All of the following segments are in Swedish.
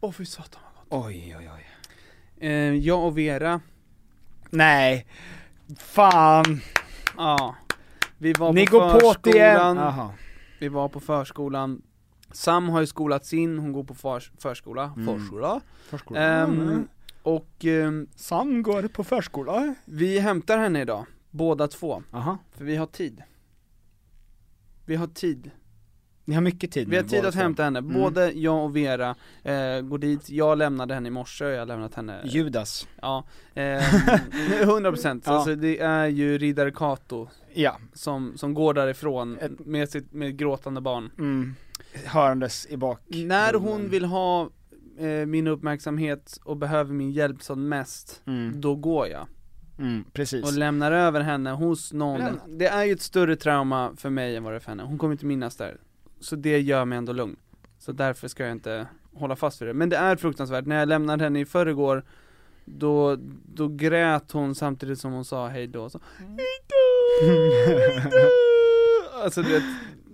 Åh fy satan vad gott. Oj oj oj. Eh, jag och Vera, Nej, fan. ja. Vi var Ni på går på förskolan, Jaha. vi var på förskolan. Sam har ju skolats in, hon går på förs- förskola, Mm. förskola. Förskola. Ehm, och ehm, Sam går på förskola. vi hämtar henne idag, båda två, Aha. för vi har tid. Vi har tid. Ni har mycket tid Vi har tid att två. hämta henne, Mm. både jag och Vera eh, går dit, jag lämnade henne i morse, jag har lämnat henne Judas. Ja, eh, 100% Ja. alltså det är ju riddare Kato Ja. som, som går därifrån Ett- med sitt, med gråtande barn Mm. Hörandes i bak. När hon vill ha eh, min uppmärksamhet och behöver min hjälp som mest, Mm. då går jag Mm, precis. och lämnar över henne hos någon Lämna. Det är ju ett större trauma för mig än vad det är för henne, hon kommer inte minnas där Så det gör mig ändå lugn Så därför ska jag inte hålla fast vid det, men det är fruktansvärt, när jag lämnade henne i förrgår då, då grät hon samtidigt som hon sa hej då, så, hej då! Alltså du vet,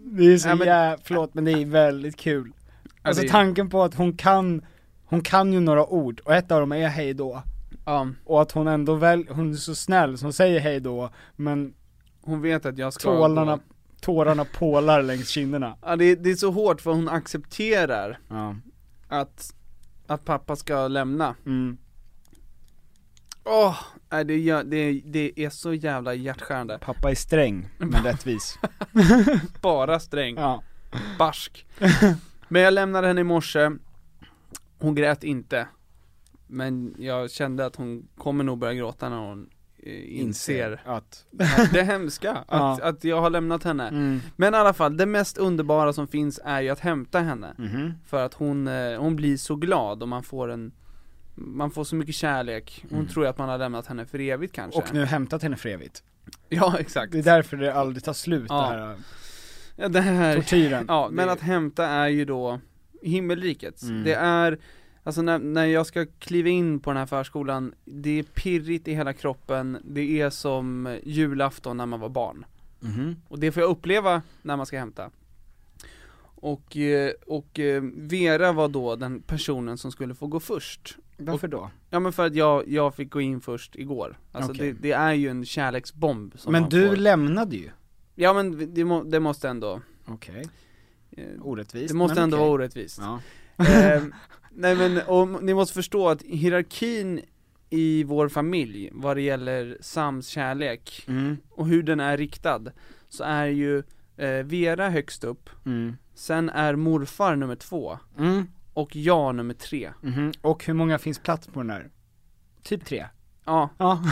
Det är så Ja, men- jä... förlåt men det är väldigt kul. Alltså det- tanken på att hon kan, hon kan ju några ord och ett av dem är hej då. ja, Och att hon ändå väl, hon är så snäll som säger hej då, men hon vet att jag ska tålarna, gå. Tårarna pålar längs kinderna. Ja det, det är så hårt för hon accepterar Ja. att, att pappa ska lämna Mm. Åh, nej det, det, det är så jävla hjärtskärande Pappa är sträng, men rättvis. Bara sträng, Ja. barsk Men jag lämnade henne i morse Hon grät inte Men jag kände att hon kommer nog börja gråta när hon inser att, det hemska, att, Ja. att jag har lämnat henne mm. Men i alla fall, det mest underbara som finns är ju att hämta henne Mhm. För att hon, eh, hon blir så glad och man får en Man får så mycket kärlek, hon Mm. tror att man har lämnat henne för evigt kanske Och nu hämtat henne för evigt. Ja exakt Det är därför det aldrig tar slut Ja. det här ja, det här, tortyren. ja men att hämta är ju då himmelriket Mm. Det är, alltså när, när jag ska kliva in på den här förskolan Det är pirrigt i hela kroppen, det är som julafton när man var barn Mhm. Och det får jag uppleva när man ska hämta och, eh, och eh, Vera var då den personen som skulle få gå först Varför då? Ja men för att jag, jag fick gå in först igår Alltså Okej. det, det är ju en kärleksbomb som Men du får. lämnade ju. Ja men det, må, det måste ändå Okej. eh, Orättvist. Det måste ändå okej. vara orättvist Ja. Nej men, och ni måste förstå att hierarkin i vår familj vad det gäller Sams kärlek Mm. och hur den är riktad Så är ju eh, Vera högst upp, Mm. sen är morfar nummer två Mm. och jag nummer tre Mhm. Och hur många finns plats på den där? Typ tre. Ja, Ja.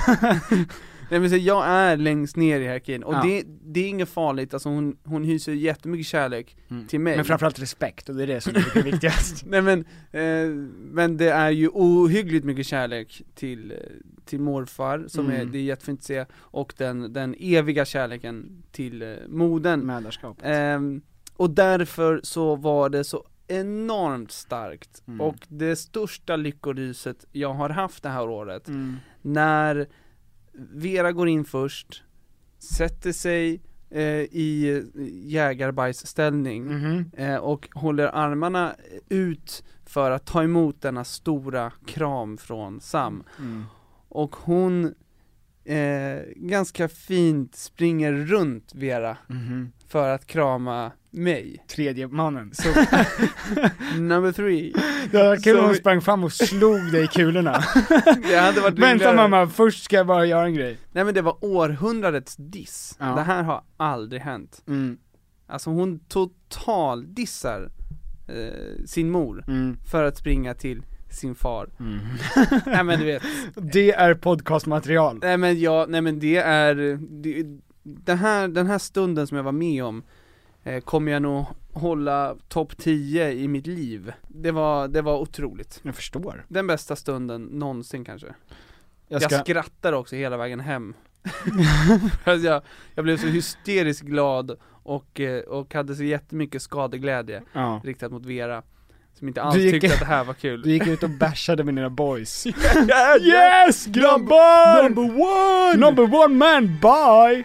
Nej men så jag är längst ner i hierarkin, och Ja. det, det är inget farligt, alltså hon, hon hyser jättemycket kärlek Mm. till mig Men framförallt respekt, och det är det som är det viktigaste. Nej men, eh, men det är ju ohyggligt mycket kärlek till, eh, till morfar, som är, Mm. det är jättefint att se, och den, den eviga kärleken till eh, modern Mädarskapet. Ehm, Och därför så var det så enormt starkt, Mm. och det största lyckoryset jag har haft det här året, Mm. när Vera går in först, sätter sig eh, i jägarbajsställning Mhm. eh, och håller armarna ut för att ta emot denna stora kram från Sam. Mm. Och hon eh, ganska fint springer runt Vera Mhm. för att krama mig. Tredje mannen. Så, number three. Det hade varit kul om hon sprang fram och slog dig i kulorna. Det hade varit Vänta mamma, först ska jag bara göra en grej. Nej men det var århundradets diss. Ja. Det här har aldrig hänt. Mm. Alltså hon total dissar eh, sin mor Mm. för att springa till sin far. Mm. Nej men du vet, Det är podcastmaterial. nej men ja, nej men det är, det, den, här, den här stunden som jag var med om kommer jag nog hålla topp 10 i mitt liv. Det var, det var otroligt. Jag förstår. Den bästa stunden någonsin kanske. Jag Jag, ska, skrattade också hela vägen hem. Att jag, jag blev så hysteriskt glad och, eh, och hade så jättemycket skadeglädje ja. riktat mot Vera. Som inte alls gick- tyckte att det här var kul. Du gick ut och bashade med dina boys. Yeah, Yes grabbar! Number one! Number one man, bye!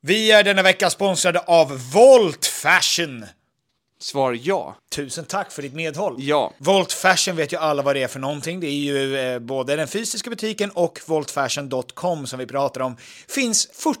Vi är denna vecka sponsrade av Volt Fashion. Svar ja. Tusen tack för ditt medhåll. Ja. Volt Fashion vet ju alla vad det är för någonting. Det är ju eh, både den fysiska butiken och voltfashion.com som vi pratar om. Finns 40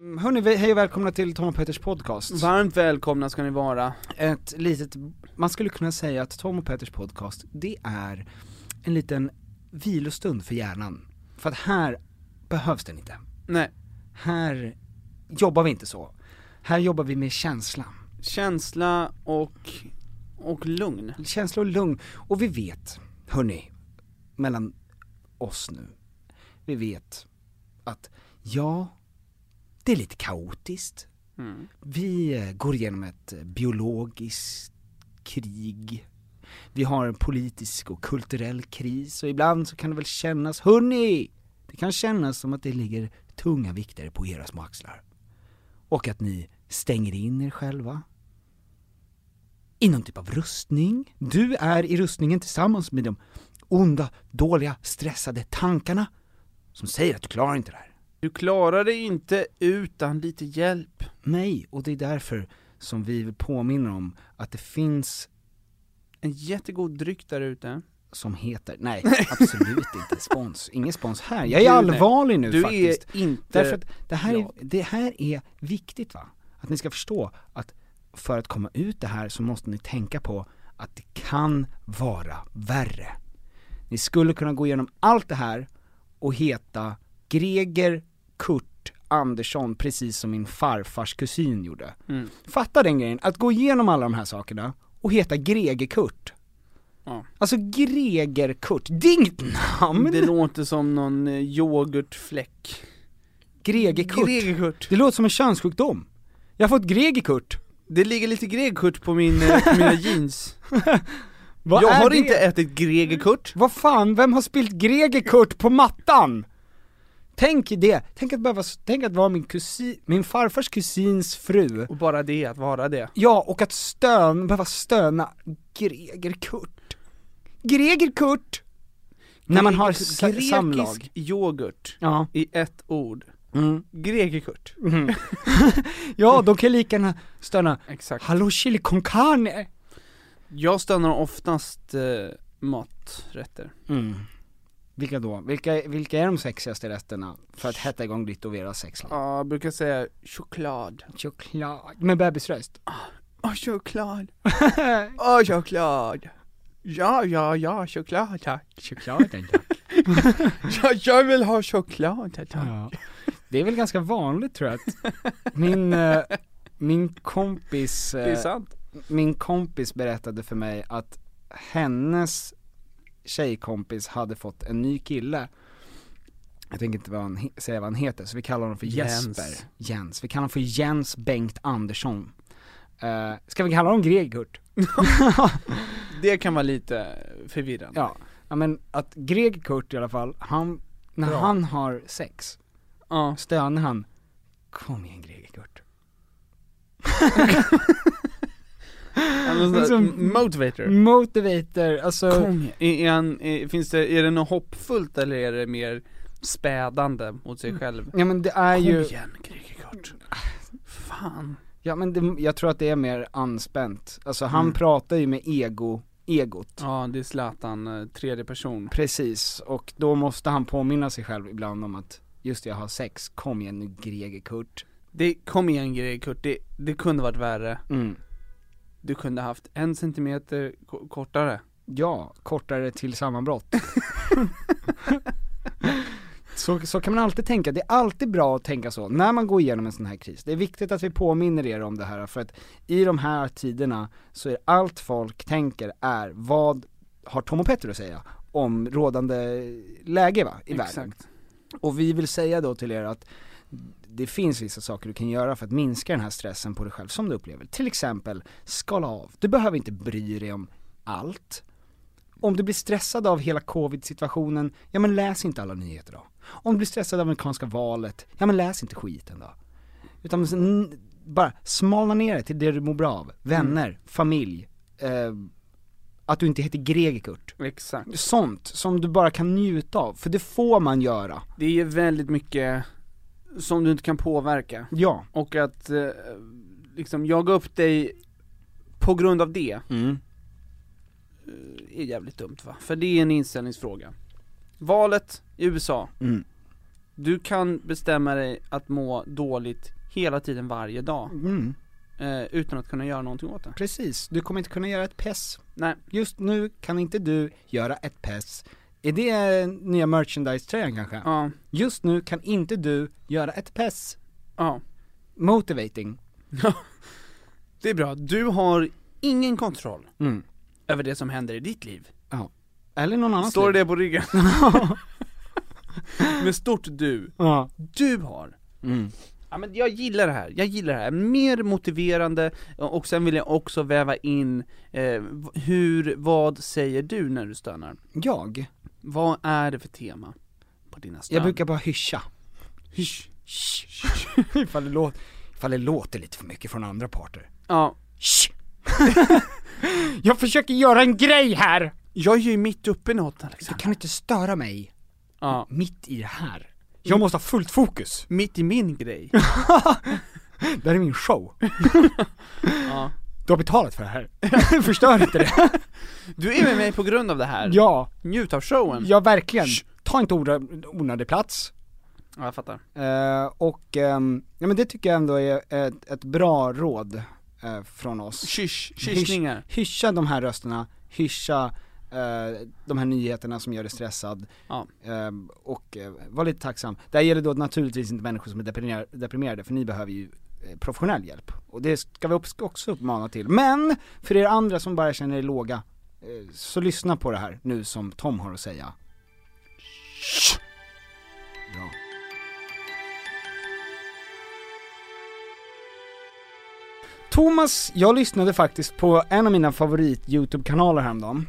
Mm, Hörni, hej och välkomna till Tom och Peters podcast. Varmt välkomna ska ni vara. Ett litet, man skulle kunna säga att Tom och Peters podcast, det är en liten vilostund för hjärnan. För att här behövs den inte. Nej, Här jobbar vi inte så. Här jobbar vi med känsla. känsla och, Och lugn. känsla och lugn. Och vi vet, hörni, mellan oss nu, vi vet att ja, det är lite kaotiskt. Mm. Vi eh, går igenom ett eh, biologiskt krig. Vi har en politisk och kulturell kris och ibland så kan det väl kännas, hörni! Det kan kännas som att det ligger tunga vikter på era små axlar. Och att ni stänger in er själva. I någon typ av rustning. Du är i rustningen tillsammans med de onda, dåliga, stressade tankarna som säger att du klarar inte det här. Du klarar dig inte utan lite hjälp. Nej, och det är därför som vi vill påminna om att det finns En jättegod dryck där ute. som heter, nej absolut inte spons, ingen spons här. Jag är Du, allvarlig nu Du faktiskt. är inte Därför att det här, är, det här är viktigt va? Att ni ska förstå att för att komma ut det här så måste ni tänka på att det kan vara värre. Ni skulle kunna gå igenom allt det här och heta Greger Kurt Andersson, precis som min farfars kusin gjorde. Mm. Fatta den grejen, att gå igenom alla de här sakerna och heta Greger Kurt. Ja. Alltså Greger Kurt, det är inget namn! Det låter som någon eh, yoghurtfläck. Greger Kurt. Gregerkurt. Det låter som en könssjukdom. Jag har fått Greger Kurt. Det ligger lite Gregerkurt på, min, eh, på mina jeans. Jag har det? inte ätit Gregerkurt. Vad fan, vem har spilt Greger Kurt på mattan? Tänk det, tänk att behöva, tänk att vara min kusin, min farfars kusins fru Och bara det, att vara det. Ja, och att stön, behöva stöna Greger Kurt Greger Kurt! När man har Grekisk samlag yoghurt Ja, i ett ord. mm. Gregerkurt. ja de kan lika gärna stöna Exakt. Hallå chili con carne! Jag stannar oftast eh, maträtter. Mm. Vilka då? Vilka, vilka är de sexigaste rätterna för att hetta igång ditt och Veras sexliv? Ja, jag brukar säga choklad. Choklad, med bebisröst Åh, choklad. Åh, choklad. Ja, ja, ja, choklad tack. Chokladen tack Ja, jag vill ha choklad tack. Ja. Det är väl ganska vanligt tror jag att min, eh, min kompis, Det är eh, sant. min kompis berättade för mig att hennes tjejkompis hade fått en ny kille jag tänker inte vad han, säga vad han heter, så vi kallar honom för Jens. Jesper Jens, vi kallar honom för Jens Bengt Andersson uh, Ska vi kalla honom Gregkurt? Det kan vara lite förvirrande. Ja, ja men att Greg Kurt i alla fall, han, när Bra. han har sex, Ja. stönar han Kom igen Greg Kurt Alltså, motivator. Motivator, alltså Kom igen. Är, han, är, finns det, är det något hoppfullt eller är det mer spädande mot sig själv? Ja men det är Kom ju, igen Gregerkurt. Fan. ja men det, jag tror att det är mer anspänt, alltså han Mm. pratar ju med ego, egot Ja, det är Zlatan, eh, tredje person. Precis, och då måste han påminna sig själv ibland om att just det, jag har sex, kom igen nu Greger Kurt Det, kom igen Gregerkurt, det, det kunde varit värre. mm. Du kunde haft en centimeter ko- kortare. Ja, kortare till sammanbrott så, så kan man alltid tänka, det är alltid bra att tänka så, när man går igenom en sån här kris. Det är viktigt att vi påminner er om det här, för att i de här tiderna så är allt folk tänker är, vad har Tom och Petter att säga om rådande läge va, i världen? Exakt. Och vi vill säga då till er att det finns vissa saker du kan göra för att minska den här stressen på dig själv som du upplever. Till exempel, skala av. Du behöver inte bry dig om allt. Om du blir stressad av hela covid-situationen, ja men läs inte alla nyheter då. Om du blir stressad av amerikanska valet, ja men läs inte skiten då. Utan bara smalna ner det till det du mår bra av. Vänner, familj, eh, att du inte heter Gregekurt. Exakt. Sånt som du bara kan njuta av, för det får man göra. Det är ju väldigt mycket som du inte kan påverka. Ja. Och att eh, liksom jaga upp dig på grund av det Mm. är jävligt dumt va? För det är en inställningsfråga. Valet i USA, Mm. du kan bestämma dig att må dåligt hela tiden varje dag. Mm. Eh, utan att kunna göra någonting åt det. Precis, du kommer inte kunna göra ett pess. Nej. Just nu kan inte du göra ett pess. Är det nya merchandise-tröjan kanske? Ja, Just nu kan inte du göra ett pess. ja. Motivating. Det är bra. Du har ingen kontroll Mm. över det som händer i ditt liv. Ja. Eller någon annans Står liv. det på ryggen? Med stort du. Ja. Du har. Mm. Ja men jag gillar det här, jag gillar det här. Mer motiverande, och sen vill jag också väva in, eh, hur, vad säger du när du stönar? Jag? Vad är det för tema på dina stön? Jag brukar bara hyscha. Hysch. ifall, det låter, ifall det låter lite för mycket från andra parter. Ja, Shh. jag försöker göra en grej här! jag är ju mitt uppe i något Du Alexander. kan inte störa mig Ja, mitt i det här. Jag måste ha fullt fokus. mitt i min grej. Det här är min show. Ja. Du har betalat för det här. Förstör inte det. Du är med mig på grund av det här. Ja, Njut av showen. ja verkligen. Ta inte onö- onödig plats. Ja, jag fattar. Eh, och, ehm, ja men det tycker jag ändå är ett, ett bra råd eh, från oss. Kysch, kyssningar. Hysch, hyscha de här rösterna, hyscha eh, de här nyheterna som gör dig stressad. Ja. Eh, och eh, var lite tacksam. Det här gäller då naturligtvis inte människor som är deprimer- deprimerade, för ni behöver ju eh, professionell hjälp. Och det ska vi också uppmana till. Men, för er andra som bara känner er låga, eh, så lyssna på det här nu som Tom har att säga. Bra. Thomas, jag lyssnade faktiskt på en av mina favorit YouTube-kanaler häromdagen.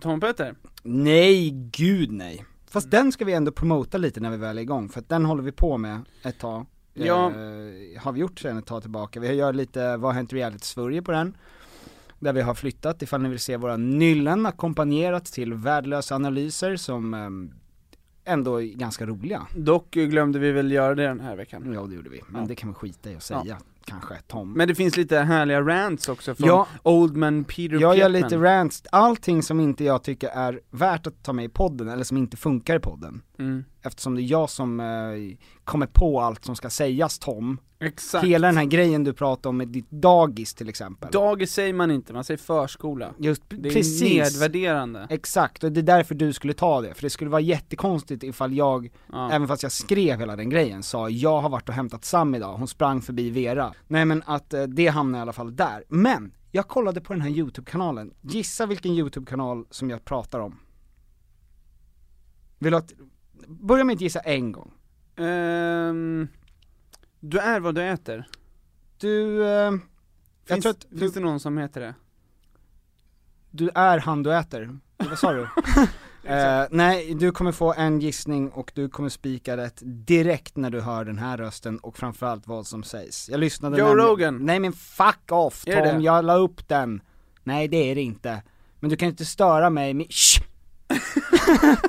Tom Peter? Nej, gud nej. Fast den ska vi ändå promota lite när vi väl är igång, för att den håller vi på med ett tag. Ja. Eh, har vi gjort sen ett tag tillbaka. Vi gör lite Vad har hänt reality Sverige på den. Där vi har flyttat, ifall ni vill se våra nyllen ackompanjerat till värdelösa analyser som ehm, ändå är ganska roliga. Dock glömde vi väl göra det den här veckan. Ja det gjorde vi, men Ja. det kan vi skita i att säga, kanske, Tom. Men det finns lite härliga rants också från Ja. Oldman Peter Jag gör lite rants, allting som inte jag tycker är värt att ta med i podden, eller som inte funkar i podden. Mm. Eftersom det är jag som eh, kommer på allt som ska sägas Tom. Exakt. Hela den här grejen du pratar om med ditt dagis till exempel. Dagis säger man inte, man säger förskola. Just Det är precis. nedvärderande. Exakt, och det är därför du skulle ta det, för det skulle vara jättekonstigt ifall jag, Ja. även fast jag skrev hela den grejen, sa jag har varit och hämtat Sam idag, hon sprang förbi Vera. Nej men att eh, det hamnar i alla fall där. Men, jag kollade på den här YouTube-kanalen, gissa vilken YouTube-kanal som jag pratar om? Vill du att, börja med att gissa en gång. Ehm, du är vad du äter. Du, jag Finns, att finns du, det någon som heter det? du är han du äter. Vad sa du? Eh, nej, du kommer få en gissning och du kommer spika rätt direkt när du hör den här rösten och framförallt vad som sägs. Jag lyssnade Joe nämligen- Rogan. Nej men fuck off Tom, det? jag la upp den. Nej det är det inte. Men du kan inte störa mig med, Shh!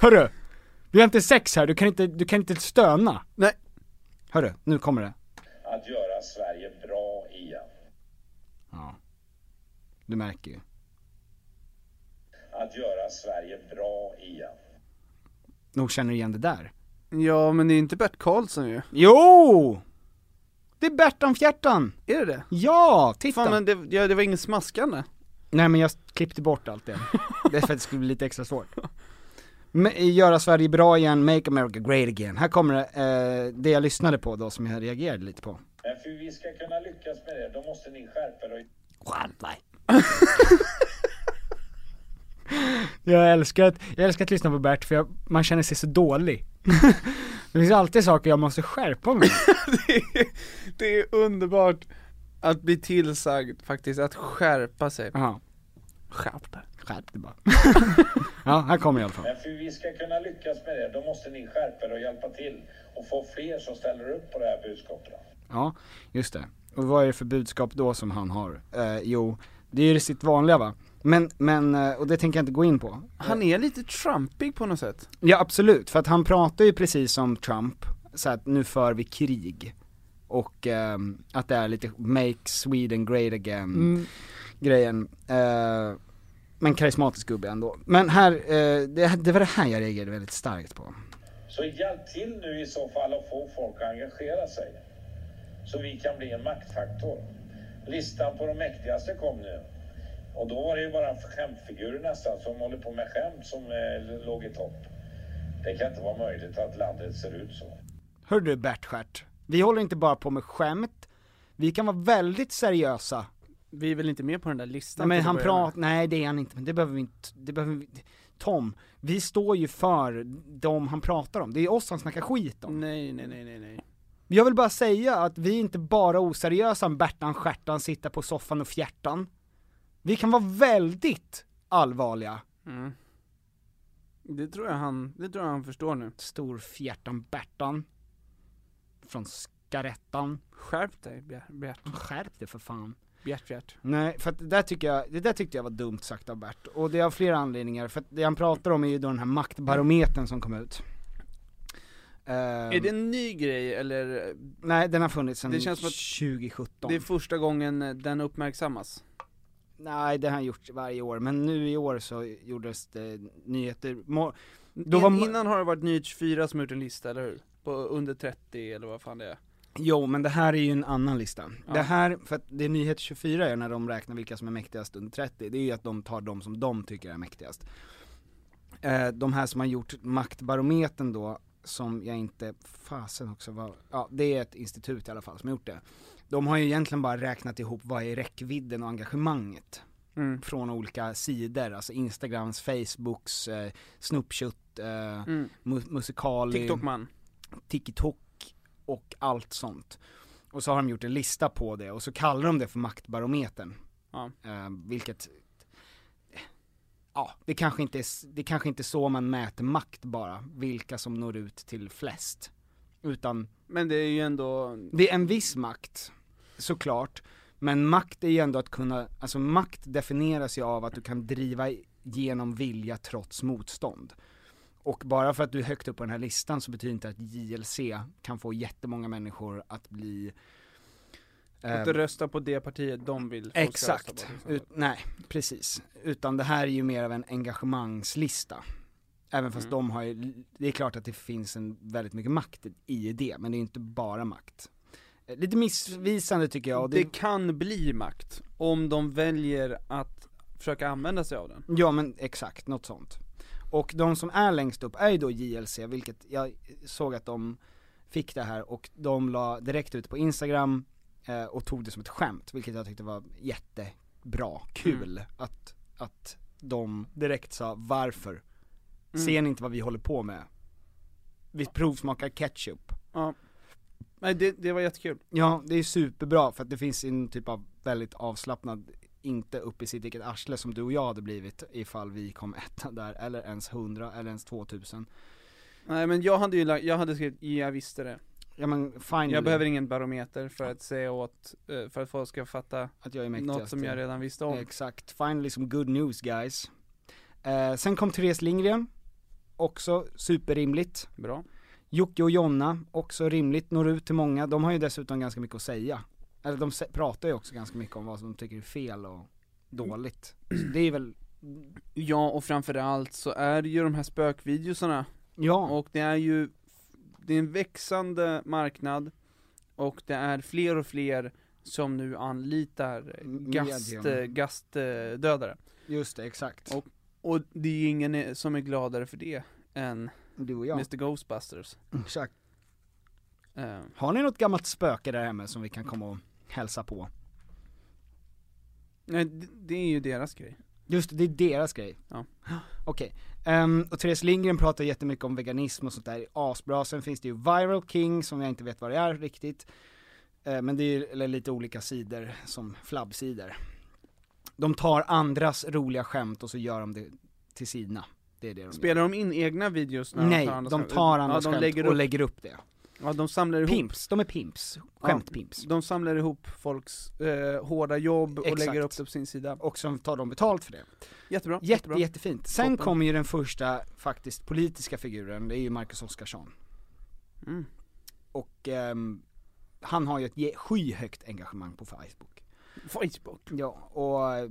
Hörru! Vi har inte sex här, du kan inte, du kan inte stöna. Nej. Hörru, nu kommer det. att göra Sverige bra igen. Ja. Du märker ju. Att göra Sverige bra igen. Nog känner du igen det där. Ja men det är inte Bert Karlsson ju. Jo! Det är Bertan Fjärtan! Är det det? Ja, titta! Fan men det, ja, det var inget smaskande. Nej men jag klippte bort allt det. Det är för att det skulle bli lite extra svårt. Göra Sverige bra igen, make America great again. Här kommer det, eh, det jag lyssnade på då som jag reagerade lite på. Men för vi ska kunna lyckas med det, då måste ni skärpa er och jag älskar att, jag älskar att lyssna på Bert för jag, man känner sig så dålig. det finns alltid saker jag måste skärpa mig det, är, det är underbart att bli tillsagd faktiskt, att skärpa sig. Ja, Skärp dig. Skärp dig bara. ja, här kommer i alla fall. Men för vi ska kunna lyckas med det, då måste ni skärpa er och hjälpa till och få fler som ställer upp på det här budskapet. Ja, just det. Och vad är det för budskap då som han har? Eh, jo, det är ju sitt vanliga va? Men, men, eh, och det tänker jag inte gå in på. Han är lite trumpig på något sätt. Ja absolut, för att han pratar ju precis som Trump, så att nu för vi krig. Och ehm, att det är lite 'make Sweden great again' grejen. Eh, men karismatisk gubbe ändå. Men här, eh, det, det var det här jag reagerade väldigt starkt på. Så hjälp till nu i så fall att få folk att engagera sig. Så vi kan bli en maktfaktor. Listan på de mäktigaste kom nu. Och då var det ju bara skämtfigurer nästan som håller på med skämt som eh, låg i topp. Det kan inte vara möjligt att landet ser ut så. Hör du Bertstjärt, vi håller inte bara på med skämt, vi kan vara väldigt seriösa Vi är väl inte med på den där listan Nej men han pratar, nej det är han inte, men det behöver vi inte, det behöver vi Tom, vi står ju för de han pratar om, det är oss han snackar skit om. Nej, nej, nej, nej, nej. Jag vill bara säga att vi är inte bara oseriösa om Bertan Stjärtan sitter på soffan och fjärtan. Vi kan vara väldigt allvarliga. Mm. Det tror jag han, det tror jag han förstår nu. Stor fjärtan Bertan. Från Skarettan. Skärp dig Bjärt, Skärp dig för fan. Bjärt, Bjärt. Nej, för att det där tycker jag, det där tyckte jag var dumt sagt av Bert. Och det är av flera anledningar, för att det han pratar om är ju då den här maktbarometern som kom ut. Ehm, Är det en ny grej eller? Nej, den har funnits sedan Det känns som att 2017. Det är första gången den uppmärksammas. Nej, det har han gjort varje år, men nu i år så gjordes det nyheter. In, var- Innan har det varit Nyhet 24 som gjort en lista, eller hur? På under 30 eller vad fan det är. Jo, men det här är ju en annan lista. Ja. Det här, för att det Nyhet 24 är när de räknar vilka som är mäktigast under 30, det är ju att de tar de som de tycker är mäktigast. Eh, de här som har gjort maktbarometern då, som jag inte, fasen också var, ja det är ett institut i alla fall som har gjort det. De har ju egentligen bara räknat ihop vad är räckvidden och engagemanget Mm. från olika sidor, alltså Instagrams, Facebooks, eh, Snupchat, eh, Mm. mu- Musikali, TikTok-man. TikTok och allt sånt. Och så har de gjort en lista på det och så kallar de det för maktbarometern. Ja. Eh, vilket, ja, det kanske, inte är, det kanske inte är så man mäter makt bara, vilka som når ut till flest. Utan Men det är ju ändå, det är en viss makt, såklart. Men makt är ju ändå att kunna, alltså makt definieras ju av att du kan driva igenom vilja trots motstånd. Och bara för att du är högt upp på den här listan så betyder inte att JLC kan få jättemånga människor att bli eh, att rösta på det partiet de vill Exakt, på, exempel. Ut, nej precis. Utan det här är ju mer av en engagemangslista. Även fast Mm. de har ju, det är klart att det finns en väldigt mycket makt i det, men det är inte bara makt. Lite missvisande tycker jag, det det, kan bli makt, om de väljer att försöka använda sig av den. ja men exakt, något sånt. Och de som är längst upp är ju då JLC, vilket jag såg att de fick det här och de la direkt ut på Instagram eh, och tog det som ett skämt, vilket jag tyckte var jättebra, kul att, att de direkt sa varför? Mm. Ser ni inte vad vi håller på med? Vi provsmakar ketchup. Ja. Nej det, det var jättekul. Ja, det är superbra för att det finns en typ av väldigt avslappnad, inte upp i sitt eget arsle som du och jag hade blivit ifall vi kom etta där, eller ens 100, eller ens 2000. Nej men jag hade ju lagt, jag hade skrivit, jag visste det. Ja men finally, Jag behöver ingen barometer för att säga åt, eh, för att folk ska fatta att jag är mäktigast. något som jag redan visste om. Exakt, finally some good news guys. Eh, sen kom Therese Lindgren, också superrimligt. Bra. Jocke och Jonna, också rimligt, når ut till många. De har ju dessutom ganska mycket att säga. Eller de pratar ju också ganska mycket om vad som de tycker är fel och dåligt. Så det är väl, Ja och framförallt så är det ju de här spökvideosarna ja, och det är ju, det är en växande marknad och det är fler och fler som nu anlitar gast, gastdödare. just det, exakt. Och- Och det är ju ingen som är gladare för det än du och jag. Mr Ghostbusters. Exakt. Eh, Har ni något gammalt spöke där hemma som vi kan komma och hälsa på? nej, det, är ju deras grej. Just det, är deras grej. Ja. Okej, Ehm, och Therese Lindgren pratar jättemycket om veganism och sånt där, asbra. Sen finns det ju Viral King som jag inte vet vad det är riktigt. Eh, men det är eller lite olika sidor, som flabbsidor. De tar andras roliga skämt och så gör de det till sina. Det är det de Spelar de in egna videos när Nej, de tar andras de tar andras ja, skämt lägger och lägger upp det. Ja, de samlar ihop Pimps, de är pimps. Skämtpimps. De samlar ihop folks eh, hårda jobb och Exakt. lägger upp det på sin sida. Och så tar de betalt för det. Jättebra, Jätte, jättebra. jättefint. Sen kommer ju den första faktiskt politiska figuren, det är ju Marcus Oskarsson. Mm. Och ehm, han har ju ett skyhögt engagemang på Facebook. Facebook. Ja, och eh,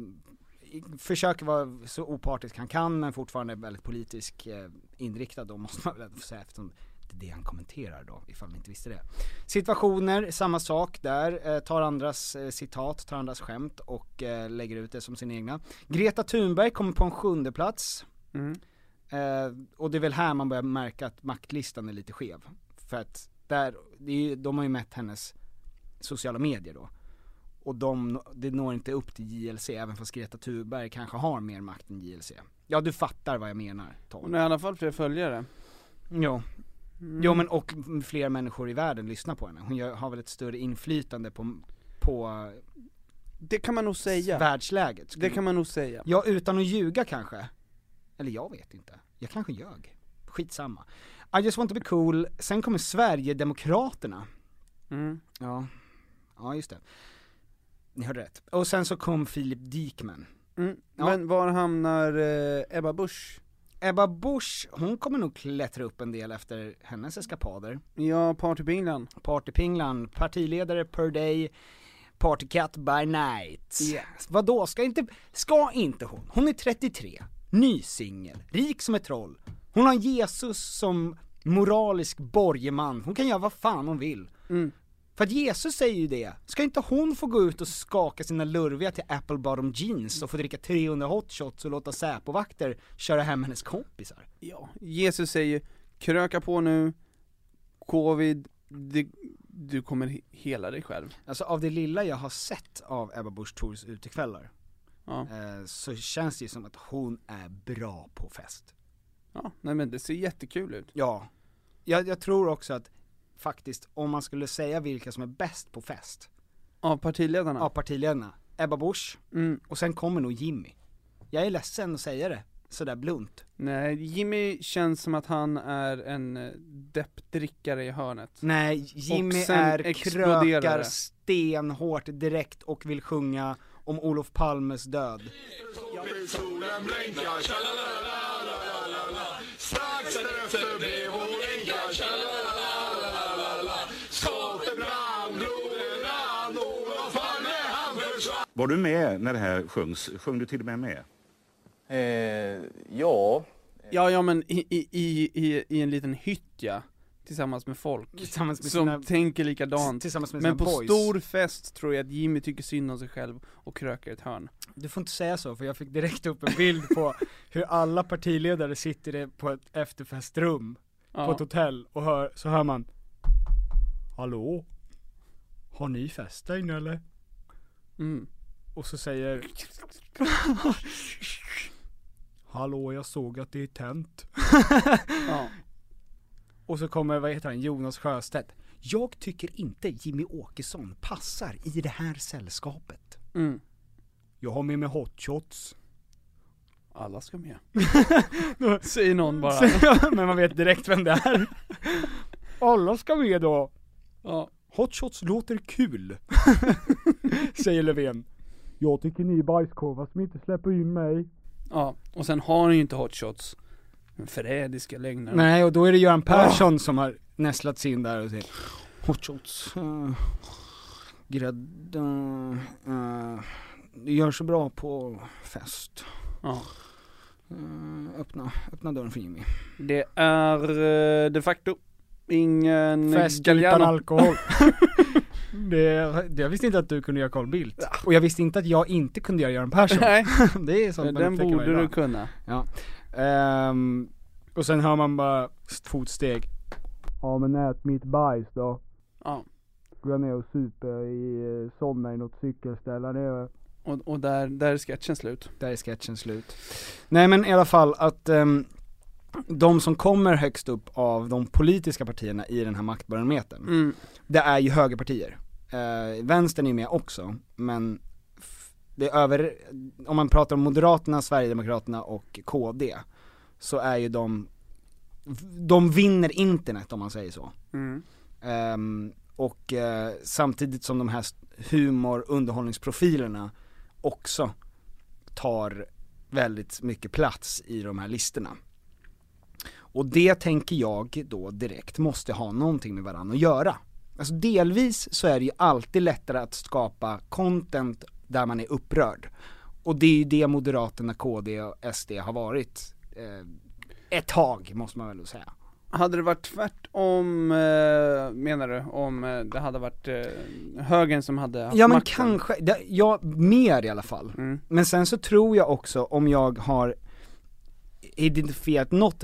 försöker vara så opartisk han kan men fortfarande väldigt politisk eh, inriktad då måste man väl säga eftersom det är det han kommenterar då, ifall ni inte visste det. Situationer, samma sak där, eh, tar andras eh, citat, tar andras skämt och eh, lägger ut det som sin egna. Greta Thunberg kommer på en sjunde plats. Mm. Eh, och det är väl här man börjar märka att maktlistan är lite skev. För att där, ju- de har ju mätt hennes sociala medier då. och de, det når inte upp till JLC, även fast Greta Thunberg kanske har mer makt än JLC. Ja du fattar vad jag menar Tom. Hon har i alla fall fler följare. Jo. Jo men och fler människor i världen lyssnar på henne. Hon gör, har väl ett större inflytande på, på Det kan man nog säga. världsläget. Det kan man nog säga. Ja, utan att ljuga kanske. Eller jag vet inte. Jag kanske ljög. Skitsamma. I just want to be cool, sen kommer Sverigedemokraterna. Mm. Ja, ja just det. Ni hörde rätt. Och sen så kom Filip Dikmen. Mm. Ja. Men var hamnar eh, Ebba Busch? Ebba Busch, hon kommer nog klättra upp en del efter hennes eskapader. Ja, Partypinglan. Partypinglan, partiledare per day, partycat by night. Vadå, ska inte, ska inte hon? Hon är 33, ny singel, rik som ett troll. Hon har Jesus som moralisk borgeman, hon kan göra vad fan hon vill. Mm. För att Jesus säger ju det, ska inte hon få gå ut och skaka sina lurviga till apple bottom jeans och få dricka 300 hot shots och låta Säpovakter köra hem hennes kompisar? Ja, Jesus säger kröka på nu, covid, det, du kommer he- hela dig själv. Alltså av det lilla jag har sett av Ebba Busch Thors utekvällar, Ja. eh, så känns det ju som att hon är bra på fest. ja, nej men det ser jättekul ut. Ja. Jag, jag tror också att faktiskt, om man skulle säga vilka som är bäst på fest, Av partiledarna? av partiledarna, Ebba Busch, Mm. och sen kommer nog Jimmy. Jag är ledsen att säga det, sådär blunt. Nej, Jimmy känns som att han är en eh, deppdrickare i hörnet. Nej, Jimmy är krökar stenhårt direkt och vill sjunga om Olof Palmes död. Var du med när det här sjöngs? Sjöng du till och med med? Eh, ja, Ja, ja men i, i, i, i, en liten hytt ja, tillsammans med folk. Tillsammans med som sina, tänker likadant. tillsammans med Men sina på boys. stor fest tror jag att Jimmy tycker synd om sig själv och krökar ett hörn. Du får inte säga så, för jag fick direkt upp en bild på hur alla partiledare sitter på ett efterfestrum på ett Ja. hotell och hör, så hör man Hallå? Har ni fest där inne eller? Mm. Och så säger Hallå, jag såg att det är tänt. Ja. Och så kommer, vad heter han, Jonas Sjöstedt. Jag tycker inte Jimmy Åkesson passar i det här sällskapet. Mm. Jag har med mig hot shots. Alla ska med. Säger någon bara. Men man vet direkt vem det är. Alla ska med då. Ja. Hot shots låter kul. Säger Löfven. Jag tycker ni är bajskorvar som inte släpper in mig. ja, och sen har han ju inte hot shots. Men förrädiska lögner. Nej, och då är det Göran Persson som har nästlats in där och säger Hot shots, uh, grädde, uh, det gör så bra på fest. Ja. Eh, öppna, öppna dörren för Jimmy. Det är eh, de facto ingen Fest utan alkohol. det, det, jag visste inte att du kunde göra Carl Bildt. Och jag visste inte att jag inte kunde göra Göran Persson. Nej, det är sånt man den borde du dag. kunna. Ja. Ehm, och sen hör man bara ett fotsteg. Ja men ät mitt bajs då. Ja. Går jag ner och super i, eh, somnar i något cykelställe där nere. Och, och där, där är sketchen slut. Där är sketchen slut. Nej men i alla fall att ehm, de som kommer högst upp av de politiska partierna i den här maktbarometern, Mm. det är ju högerpartier. Eh, vänstern är med också, men det är över, om man pratar om Moderaterna, Sverigedemokraterna och KD, så är ju de, de vinner internet om man säger så. Mm. Ehm, och eh, samtidigt som de här humor, underhållningsprofilerna också tar väldigt mycket plats i de här listorna. Och det tänker jag då direkt måste ha någonting med varandra att göra. Alltså delvis så är det ju alltid lättare att skapa content där man är upprörd. Och det är ju det Moderaterna, KD och SD har varit eh, ett tag måste man väl säga. Hade det varit tvärtom, eh, menar du? Om eh, det hade varit eh, högern som hade haft Ja men makten? kanske, det, ja mer i alla fall. Mm. Men sen så tror jag också, om jag har identifierat något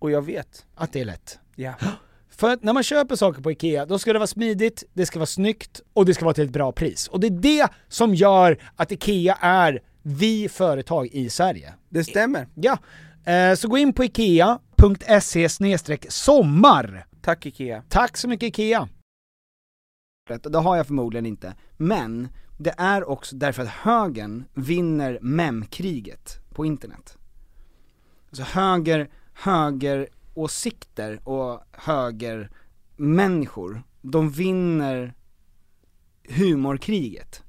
Och jag vet. Att det är lätt. Ja. För när man köper saker på IKEA, då ska det vara smidigt, det ska vara snyggt och det ska vara till ett bra pris. Och det är det som gör att IKEA är vi företag i Sverige. Det stämmer. Ja, eh, så gå in på ikea.se sommar. Tack IKEA. Tack så mycket IKEA. Det har jag förmodligen inte. Men det är också därför att högern vinner memkriget på internet. Alltså höger, högeråsikter och högermänniskor, de vinner humorkriget.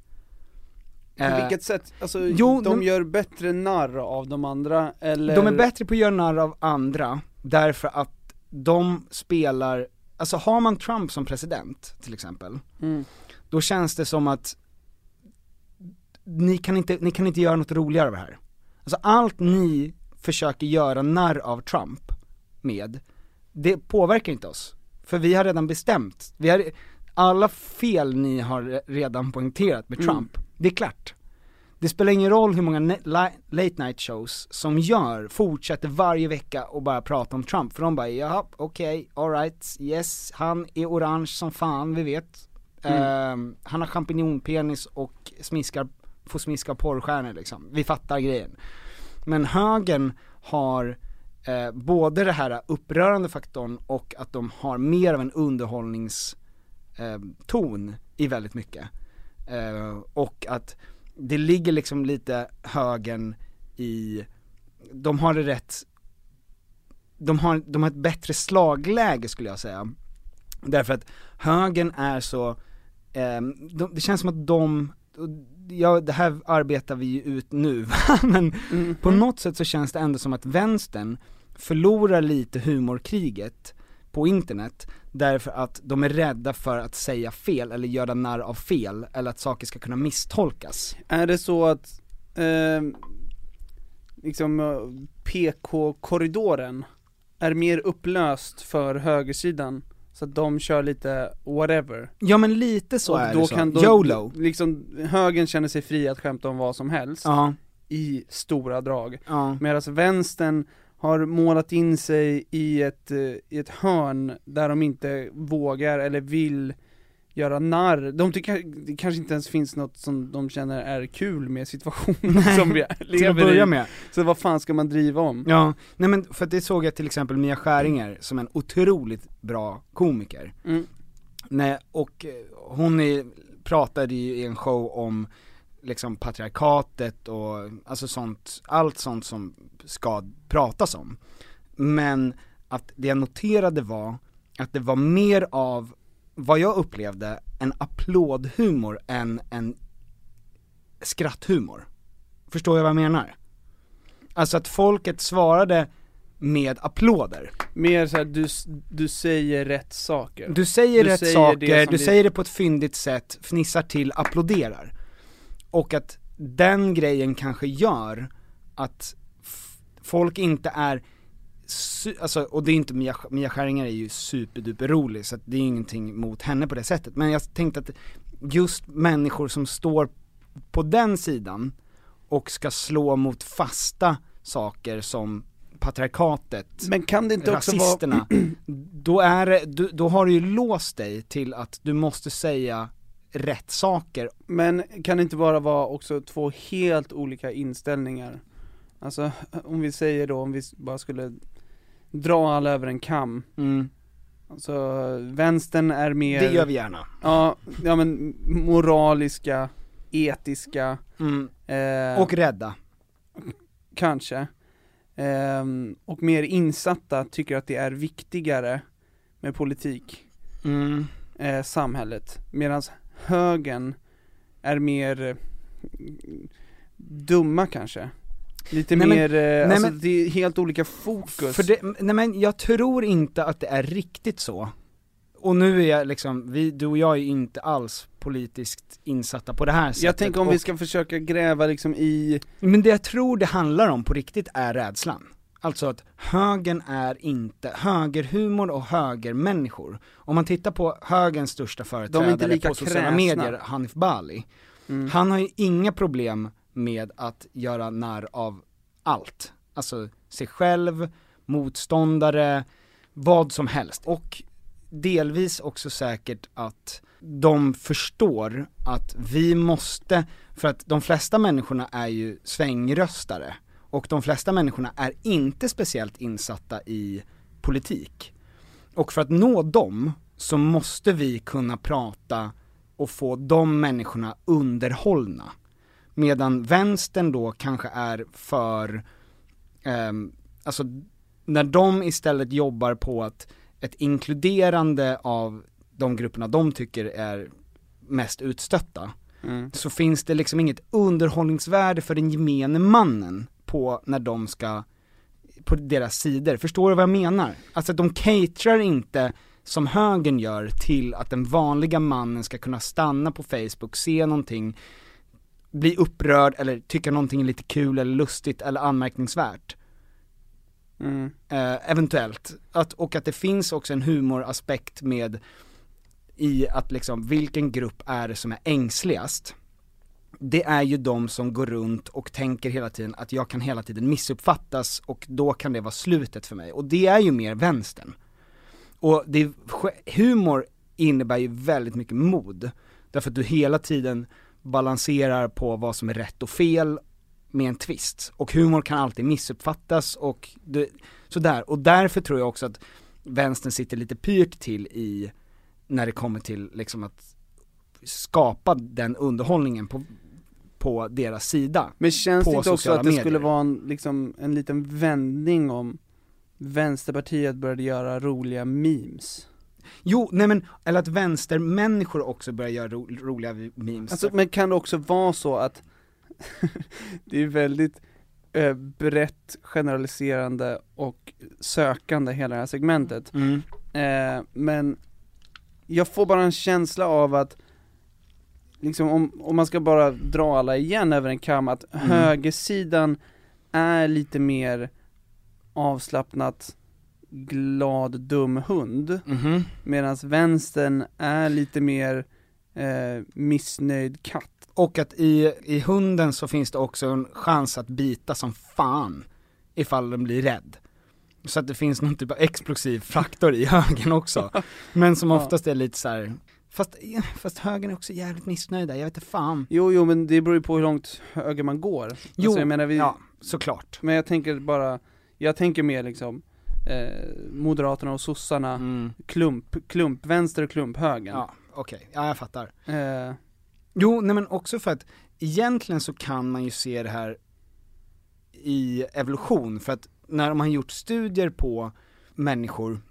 På Eh, vilket sätt? Alltså, jo, de men- gör bättre narr av de andra, eller? De är bättre på att göra narr av andra, därför att de spelar, alltså har man Trump som president till exempel, Mm. då känns det som att ni kan inte, ni kan inte göra något roligare av det här. Alltså allt ni försöker göra narr av Trump med, det påverkar inte oss. För vi har redan bestämt, vi har, alla fel ni har redan poängterat med Mm. Trump, det är klart. Det spelar ingen roll hur många late night shows som gör, fortsätter varje vecka och bara prata om Trump, för de bara ja, okej, alright, yes, han är orange som fan, vi vet. Ehm, han har champinjonpenis och smiskar, får smiska porrstjärnor liksom, vi fattar grejen. Men högern har eh, både det här upprörande faktorn och att de har mer av en underhållningston eh, i väldigt mycket. Eh, och att det ligger liksom lite högern i, de har det rätt, de har, de har ett bättre slagläge skulle jag säga. Därför att högern är så, eh, de, det känns som att de, ja det här arbetar vi ju ut nu men på något sätt så känns det ändå som att vänstern förlorar lite humorkriget på internet därför att de är rädda för att säga fel eller göra narr av fel eller att saker ska kunna misstolkas. Är det så att, eh, liksom eh, PK-korridoren är mer upplöst för högersidan? Så att de kör lite whatever? Ja men lite så och är då det så. kan då, YOLO. Liksom, högern känner sig fri att skämta om vad som helst Ja, i stora drag. ja. Medan vänstern har målat in sig i ett, eh, i ett hörn där de inte vågar eller vill göra narr, de tycker det kanske inte ens finns något som de känner är kul med situationen som vi lever börja i. med. Så vad fan ska man driva om? Ja, nej men för att det såg jag till exempel Mia Skäringer som en otroligt bra komiker. Mm. Nej, och eh, hon är, pratade ju i en show om liksom patriarkatet och alltså sånt, allt sånt som ska pratas om. Men att det jag noterade var att det var mer av, vad jag upplevde, en applådhumor än en skratthumor. Förstår jag vad jag menar? Alltså att folket svarade med applåder. Mer såhär, du, du säger rätt saker. Du säger rätt säger saker, du säger det på ett fyndigt sätt, fnissar till, applåderar. Och att den grejen kanske gör att folk inte är, alltså, och det är inte Mia, Mia Skäringer är ju superduper rolig så det är ingenting mot henne på det sättet. Men jag tänkte att just människor som står på den sidan och ska slå mot fasta saker som patriarkatet, Men kan det inte också vara, rasisterna, då, är, det- då, då har du ju låst dig till att du måste säga rätt saker. men kan det inte bara vara också två helt olika inställningar? Alltså, om vi säger då, om vi bara skulle dra alla över en kam. Mm. Alltså, vänstern är mer Det gör vi gärna. Ja, ja men moraliska, etiska, Mm. eh, Och rädda. kanske. Ehm, och mer insatta tycker att det är viktigare med politik, Mm. eh, samhället. Medan högern är mer eh, dumma kanske. Lite Nej, mer, eh, nej, alltså men- det är helt olika fokus. För det, nej men jag tror inte att det är riktigt så. Och nu är jag liksom, vi, du och jag är inte alls politiskt insatta på det här sättet. jag tänker om och, vi ska försöka gräva liksom i, Men det jag tror det handlar om på riktigt är rädslan. Alltså att högern är inte, högerhumor och högermänniskor. Om man tittar på högerns största företrädare lika på sociala kräsna. medier, Hanif Bali. Mm. Han har ju inga problem med att göra narr av allt. Alltså sig själv, motståndare, vad som helst. Och delvis också säkert att de förstår att vi måste, för att de flesta människorna är ju svängröstare och de flesta människorna är inte speciellt insatta i politik. Och för att nå dem så måste vi kunna prata och få de människorna underhållna. Medan vänstern då kanske är för, ehm, alltså när de istället jobbar på att ett inkluderande av de grupperna de tycker är mest utstötta, mm. så finns det liksom inget underhållningsvärde för den gemene mannen på när de ska, på deras sidor. Förstår du vad jag menar? Alltså att de caterar inte som högern gör till att den vanliga mannen ska kunna stanna på Facebook, se någonting, bli upprörd eller tycka någonting är lite kul eller lustigt eller anmärkningsvärt. Mm. Eh, eventuellt. Att, och att det finns också en humoraspekt med i att liksom, vilken grupp är det som är ängsligast? Det är ju de som går runt och tänker hela tiden att jag kan hela tiden missuppfattas och då kan det vara slutet för mig. Och det är ju mer vänstern. Och det, humor innebär ju väldigt mycket mod. Därför att du hela tiden balanserar på vad som är rätt och fel med en twist. Och humor kan alltid missuppfattas och det, sådär. Och därför tror jag också att vänstern sitter lite pyrt till i, när det kommer till liksom att skapa den underhållningen på, på deras sida. Men känns det inte också att det medier. skulle vara en, liksom, en liten vändning om Vänsterpartiet började göra roliga memes? Jo, nej men, eller att vänstermänniskor också börjar göra ro, roliga memes. Alltså, men kan det också vara så att det är väldigt eh, brett generaliserande och sökande hela det här segmentet. Mm. Eh, men jag får bara en känsla av att liksom om, om man ska bara dra alla igen över en kam, att Mm. högersidan är lite mer avslappnat glad dum hund, Mhm. medan vänstern är lite mer eh, missnöjd katt. Och att i, i hunden så finns det också en chans att bita som fan ifall den blir rädd. Så att det finns någon typ av explosiv faktor i högern också. Men som oftast är lite så här. Fast, fast högern är också jävligt missnöjda, jag vet inte fan. Jo, jo men det beror ju på hur långt höger man går. Jo, alltså, jag menar, vi, ja, såklart. Men jag tänker bara, jag tänker mer liksom Moderaterna och sossarna, klump, klump, vänster och klump höger. Ja, okej, ja jag fattar. Eh, Jo, nej men också för att egentligen så kan man ju se det här i evolution, för att när man har gjort studier på människor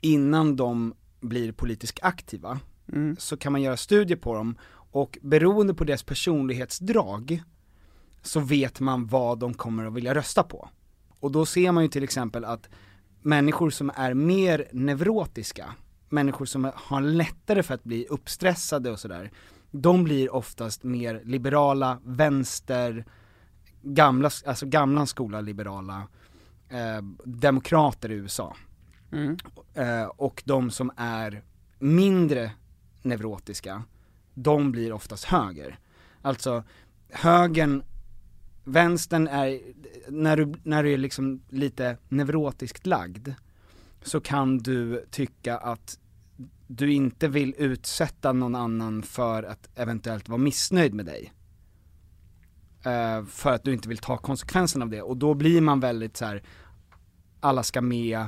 innan de blir politiskt aktiva, Mm. så kan man göra studier på dem och beroende på deras personlighetsdrag så vet man vad de kommer att vilja rösta på. Och då ser man ju till exempel att människor som är mer neurotiska, människor som har lättare för att bli uppstressade och sådär, de blir oftast mer liberala, vänster, gamla, alltså gamla skola liberala, eh, demokrater i USA. Mm. Eh, och de som är mindre neurotiska, de blir oftast höger. Alltså, högern, vänstern är, när du, när du är liksom lite neurotiskt lagd, så kan du tycka att du inte vill utsätta någon annan för att eventuellt vara missnöjd med dig. Eh, för att du inte vill ta konsekvensen av det, och då blir man väldigt så här. alla ska med,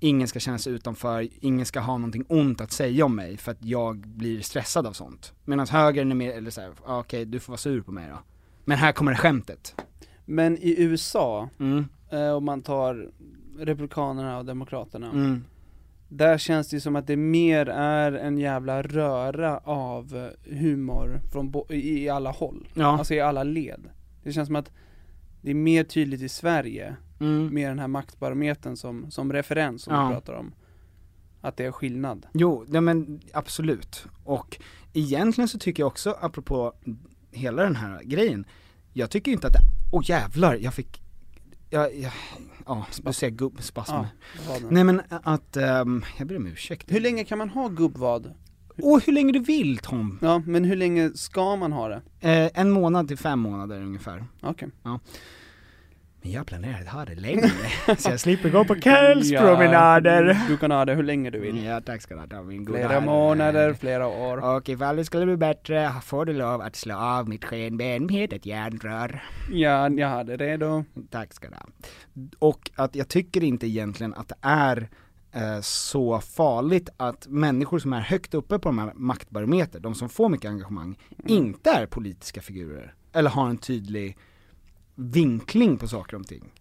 ingen ska känna sig utanför, ingen ska ha någonting ont att säga om mig för att jag blir stressad av sånt. Medan högern är mer, eller såhär, här, ah, okej du får vara sur på mig då. Men här kommer det skämtet. Men i USA, Mm. eh, om man tar Republikanerna och Demokraterna, Mm. där känns det ju som att det mer är en jävla röra av humor från i, alla håll. Ja. Alltså i alla led. Det känns som att det är mer tydligt i Sverige, Mm. med den här maktbarometern som, som referens som Ja. vi pratar om. Att det är skillnad. Jo, ja, men absolut. Och egentligen så tycker jag också, apropå hela den här grejen, jag tycker inte att det, åh oh, jävlar, jag fick, jag, jag ja, du ser gubbspasm. Ja. Nej men att, ehm, jag ber om ursäkt. Hur länge kan man ha gubbvad? Åh, hur länge du vill Tom! Ja, men hur länge ska man ha det? Eh, en månad till fem månader ungefär. Okej. Ja. Men jag planerar att ha det längre, så jag slipper gå på kvällspromenader. Ja, du kan ha det hur länge du vill. Ja, tack ska du ha min goda Flera månader, flera år. Och ifall det skulle bli bättre får du lov att slå av mitt skenben med ett järnrör. Ja, jag hade det då. Tack ska du ha. Och att jag tycker inte egentligen att det är eh, så farligt att människor som är högt uppe på de här maktbarometer, de som får mycket engagemang, inte är politiska figurer. Eller har en tydlig vinkling på saker och ting.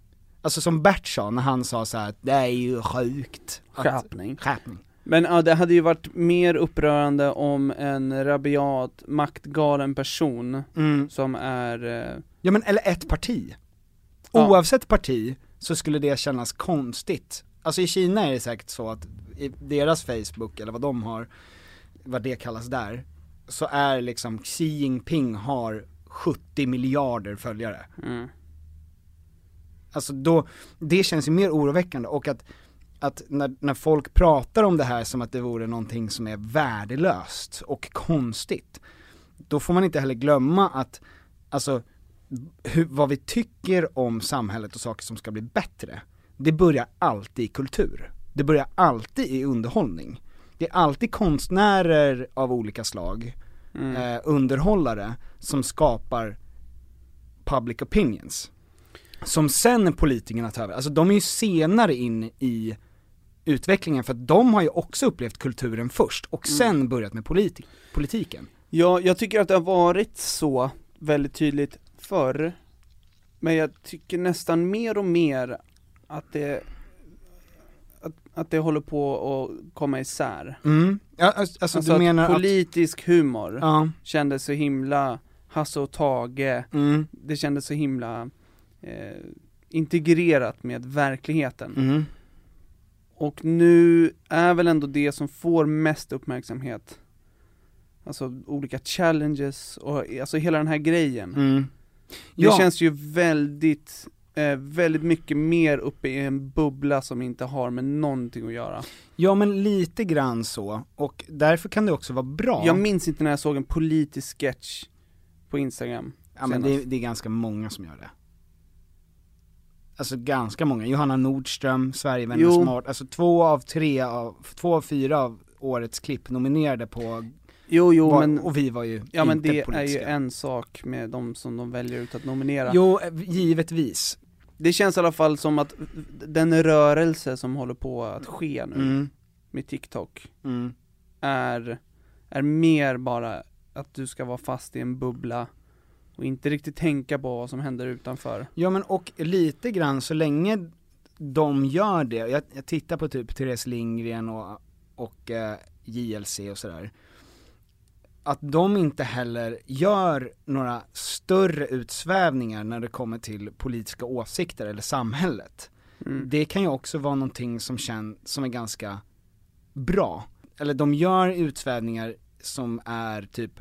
Alltså som Bert sa när han sa så här att det är ju sjukt. Skärpning. Skärpning. Men ja, det hade ju varit mer upprörande om en rabiat, maktgalen person Mm. som är, eh, Ja men eller ett parti. Ja. Oavsett parti så skulle det kännas konstigt. Alltså i Kina är det säkert så att i deras Facebook eller vad de har, vad det kallas där, så är liksom Xi Jinping har 70 miljarder följare. mm. Alltså då, det känns ju mer oroväckande och att, att när, när folk pratar om det här som att det vore någonting som är värdelöst och konstigt, då får man inte heller glömma att, alltså, hur, vad vi tycker om samhället och saker som ska bli bättre, det börjar alltid i kultur. Det börjar alltid i underhållning. Det är alltid konstnärer av olika slag, eh, underhållare, som skapar public opinions. Som sen politikerna tar över, alltså de är ju senare in i utvecklingen för att de har ju också upplevt kulturen först och sen börjat med politi- politiken. Ja, jag tycker att det har varit så väldigt tydligt förr, men jag tycker nästan mer och mer att det att, att det håller på att komma isär. Mm. Ja, alltså, alltså, Alltså du att menar att, politisk humor ja, kändes så himla Hasse och Tage, mm, det kändes så himla eh, integrerat med verkligheten. mm, Och nu är väl ändå det som får mest uppmärksamhet Alltså olika challenges och alltså hela den här grejen mm. Det Ja. känns ju väldigt, eh, väldigt mycket mer uppe i en bubbla som inte har med någonting att göra Ja men lite grann så, och därför kan det också vara bra. Jag minns inte när jag såg en politisk sketch på instagram ja men det, det är ganska många som gör det. alltså ganska många, Johanna Nordström, Sverigevänner. Smart, alltså två av tre av, två av fyra av årets klipp nominerade på, Jo, jo, var, men, och vi var ju ja men inte det är ju politiska. en sak med de som de väljer ut att nominera. Jo, eh, givetvis. Det känns i alla fall som att den rörelse som håller på att ske nu Mm, med TikTok mm. är, är mer bara att du ska vara fast i en bubbla och inte riktigt tänka på vad som händer utanför. Ja men och lite grann så länge de gör det, jag, jag tittar på typ Therese Lindgren och, och eh, JLC och sådär, att de inte heller gör några större utsvävningar när det kommer till politiska åsikter eller samhället. Mm. Det kan ju också vara någonting som känns, som är ganska bra. Eller de gör utsvävningar som är typ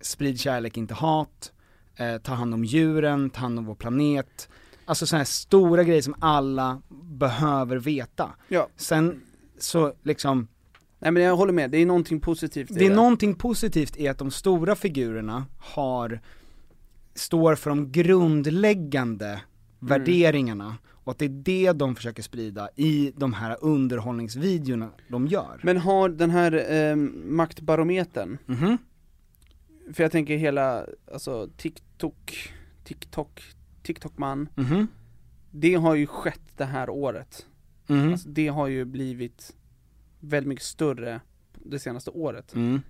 sprid kärlek, inte hat, eh, ta hand om djuren, ta hand om vår planet. Alltså sådana här stora grejer som alla behöver veta. Ja. Sen så liksom, Nej men jag håller med, det är någonting positivt i det är någonting positivt i att de stora figurerna har, står för de grundläggande värderingarna och att det är det de försöker sprida i de här underhållningsvideorna de gör. Men har den här eh, maktbarometern, Mhm. för jag tänker hela, alltså TikTok, TikTok, TikTok-man, Mhm. det har ju skett det här året. Mhm. Alltså, det har ju blivit väldigt mycket större det senaste året. Mm.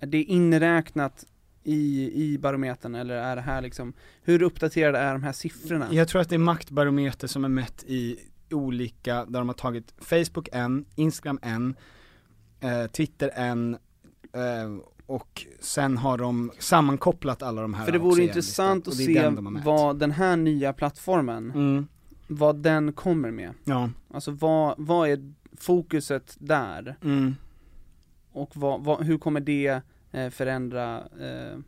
Är det inräknat i, i barometern eller är det här liksom, hur uppdaterade är de här siffrorna? Jag tror att det är maktbarometer som är mätt i olika, där de har tagit Facebook en, Instagram en, eh, Twitter en, eh, och sen har de sammankopplat alla de här För det vore intressant att se den vad den här nya plattformen, Mm, vad den kommer med. ja, Alltså vad, vad är fokuset där? mm, Och vad, vad, hur kommer det eh, förändra eh,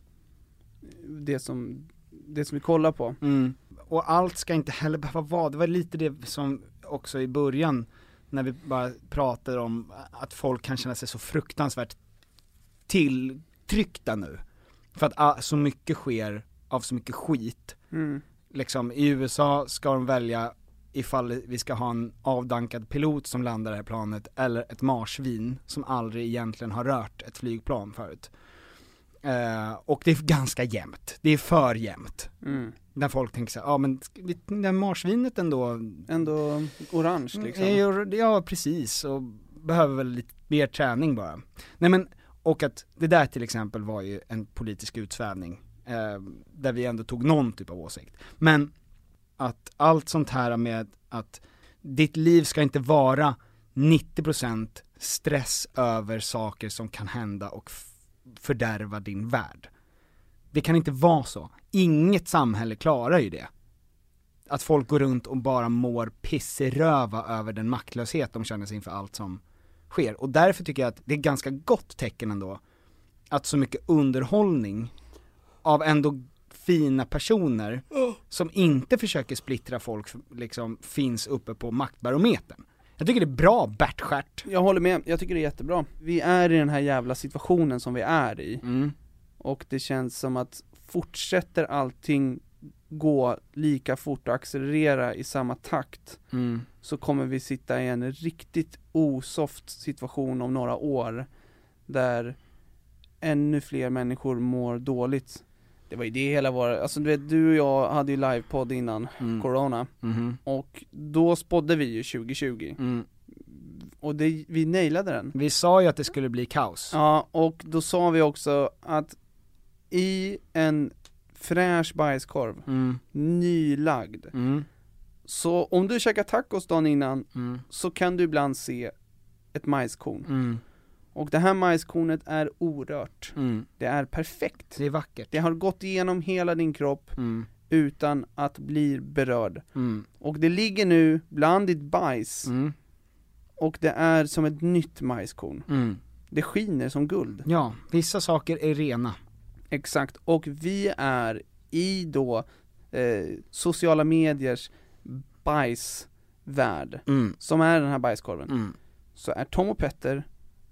det som, det som vi kollar på? mm. Och allt ska inte heller behöva vara, det var lite det som också i början, när vi bara pratade om att folk kan känna sig så fruktansvärt tilltryckta nu. För att ah, så mycket sker av så mycket skit. Mm. liksom i USA ska de välja ifall vi ska ha en avdankad pilot som landar det här planet eller ett marsvin som aldrig egentligen har rört ett flygplan förut. Eh, och det är ganska jämnt, det är för jämnt. Mm. När folk tänker så ja men det marsvinet ändå, Ändå orange liksom. är ja precis, och behöver väl lite mer träning bara. Nej men, och att det där till exempel var ju en politisk utsvävning, eh, där vi ändå tog någon typ av åsikt. Men att allt sånt här med att ditt liv ska inte vara 90% stress över saker som kan hända och fördärva din värld. Det kan inte vara så. Inget samhälle klarar ju det. Att folk går runt och bara mår pissröva över den maktlöshet de känner sig inför allt som sker. Och därför tycker jag att det är ganska gott tecken ändå, att så mycket underhållning av ändå fina personer som inte försöker splittra folk liksom finns uppe på maktbarometern. Jag tycker det är bra Bert Jag håller med, jag tycker det är jättebra. Vi är i den här jävla situationen som vi är i. Mm. Och det känns som att fortsätter allting gå lika fort och accelerera i samma takt Mm. så kommer vi sitta i en riktigt osoft situation om några år där ännu fler människor mår dåligt. Det var ju det hela vår, alltså du vet, du och jag hade ju livepodd innan Mm. corona Mhm. och då spådde vi ju 2020 Mm. och det, vi nailade den. Vi sa ju att det skulle bli kaos. Ja, och då sa vi också att i en fräsch bajskorv, Mm. nylagd, Mm. så om du käkar tacos dagen innan Mm. så kan du ibland se ett majskorn. Och det här majskornet är orört. Mm. Det är perfekt. Det är vackert. Det har gått igenom hela din kropp Mm. utan att bli berörd. Mm. Och det ligger nu bland ditt bajs Mm. och det är som ett nytt majskorn. Mm. Det skiner som guld. Ja, vissa saker är rena. Exakt, och vi är i då eh, sociala mediers bajsvärld, Mm. som är den här bajskorven, Mm. så är Tom och Petter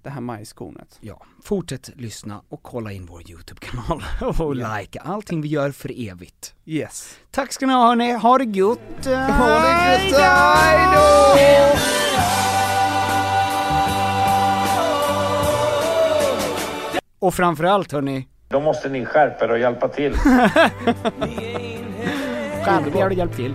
det här majskornet. Ja, fortsätt lyssna och kolla in vår YouTube-kanal och Ja. likea allting vi gör för evigt. Yes. Tack ska ni ha hörni, ha det gott! Ha det gött, hejdå! Och framförallt hörni, Då måste ni skärpa er och hjälpa till. skärp er och hjälp till.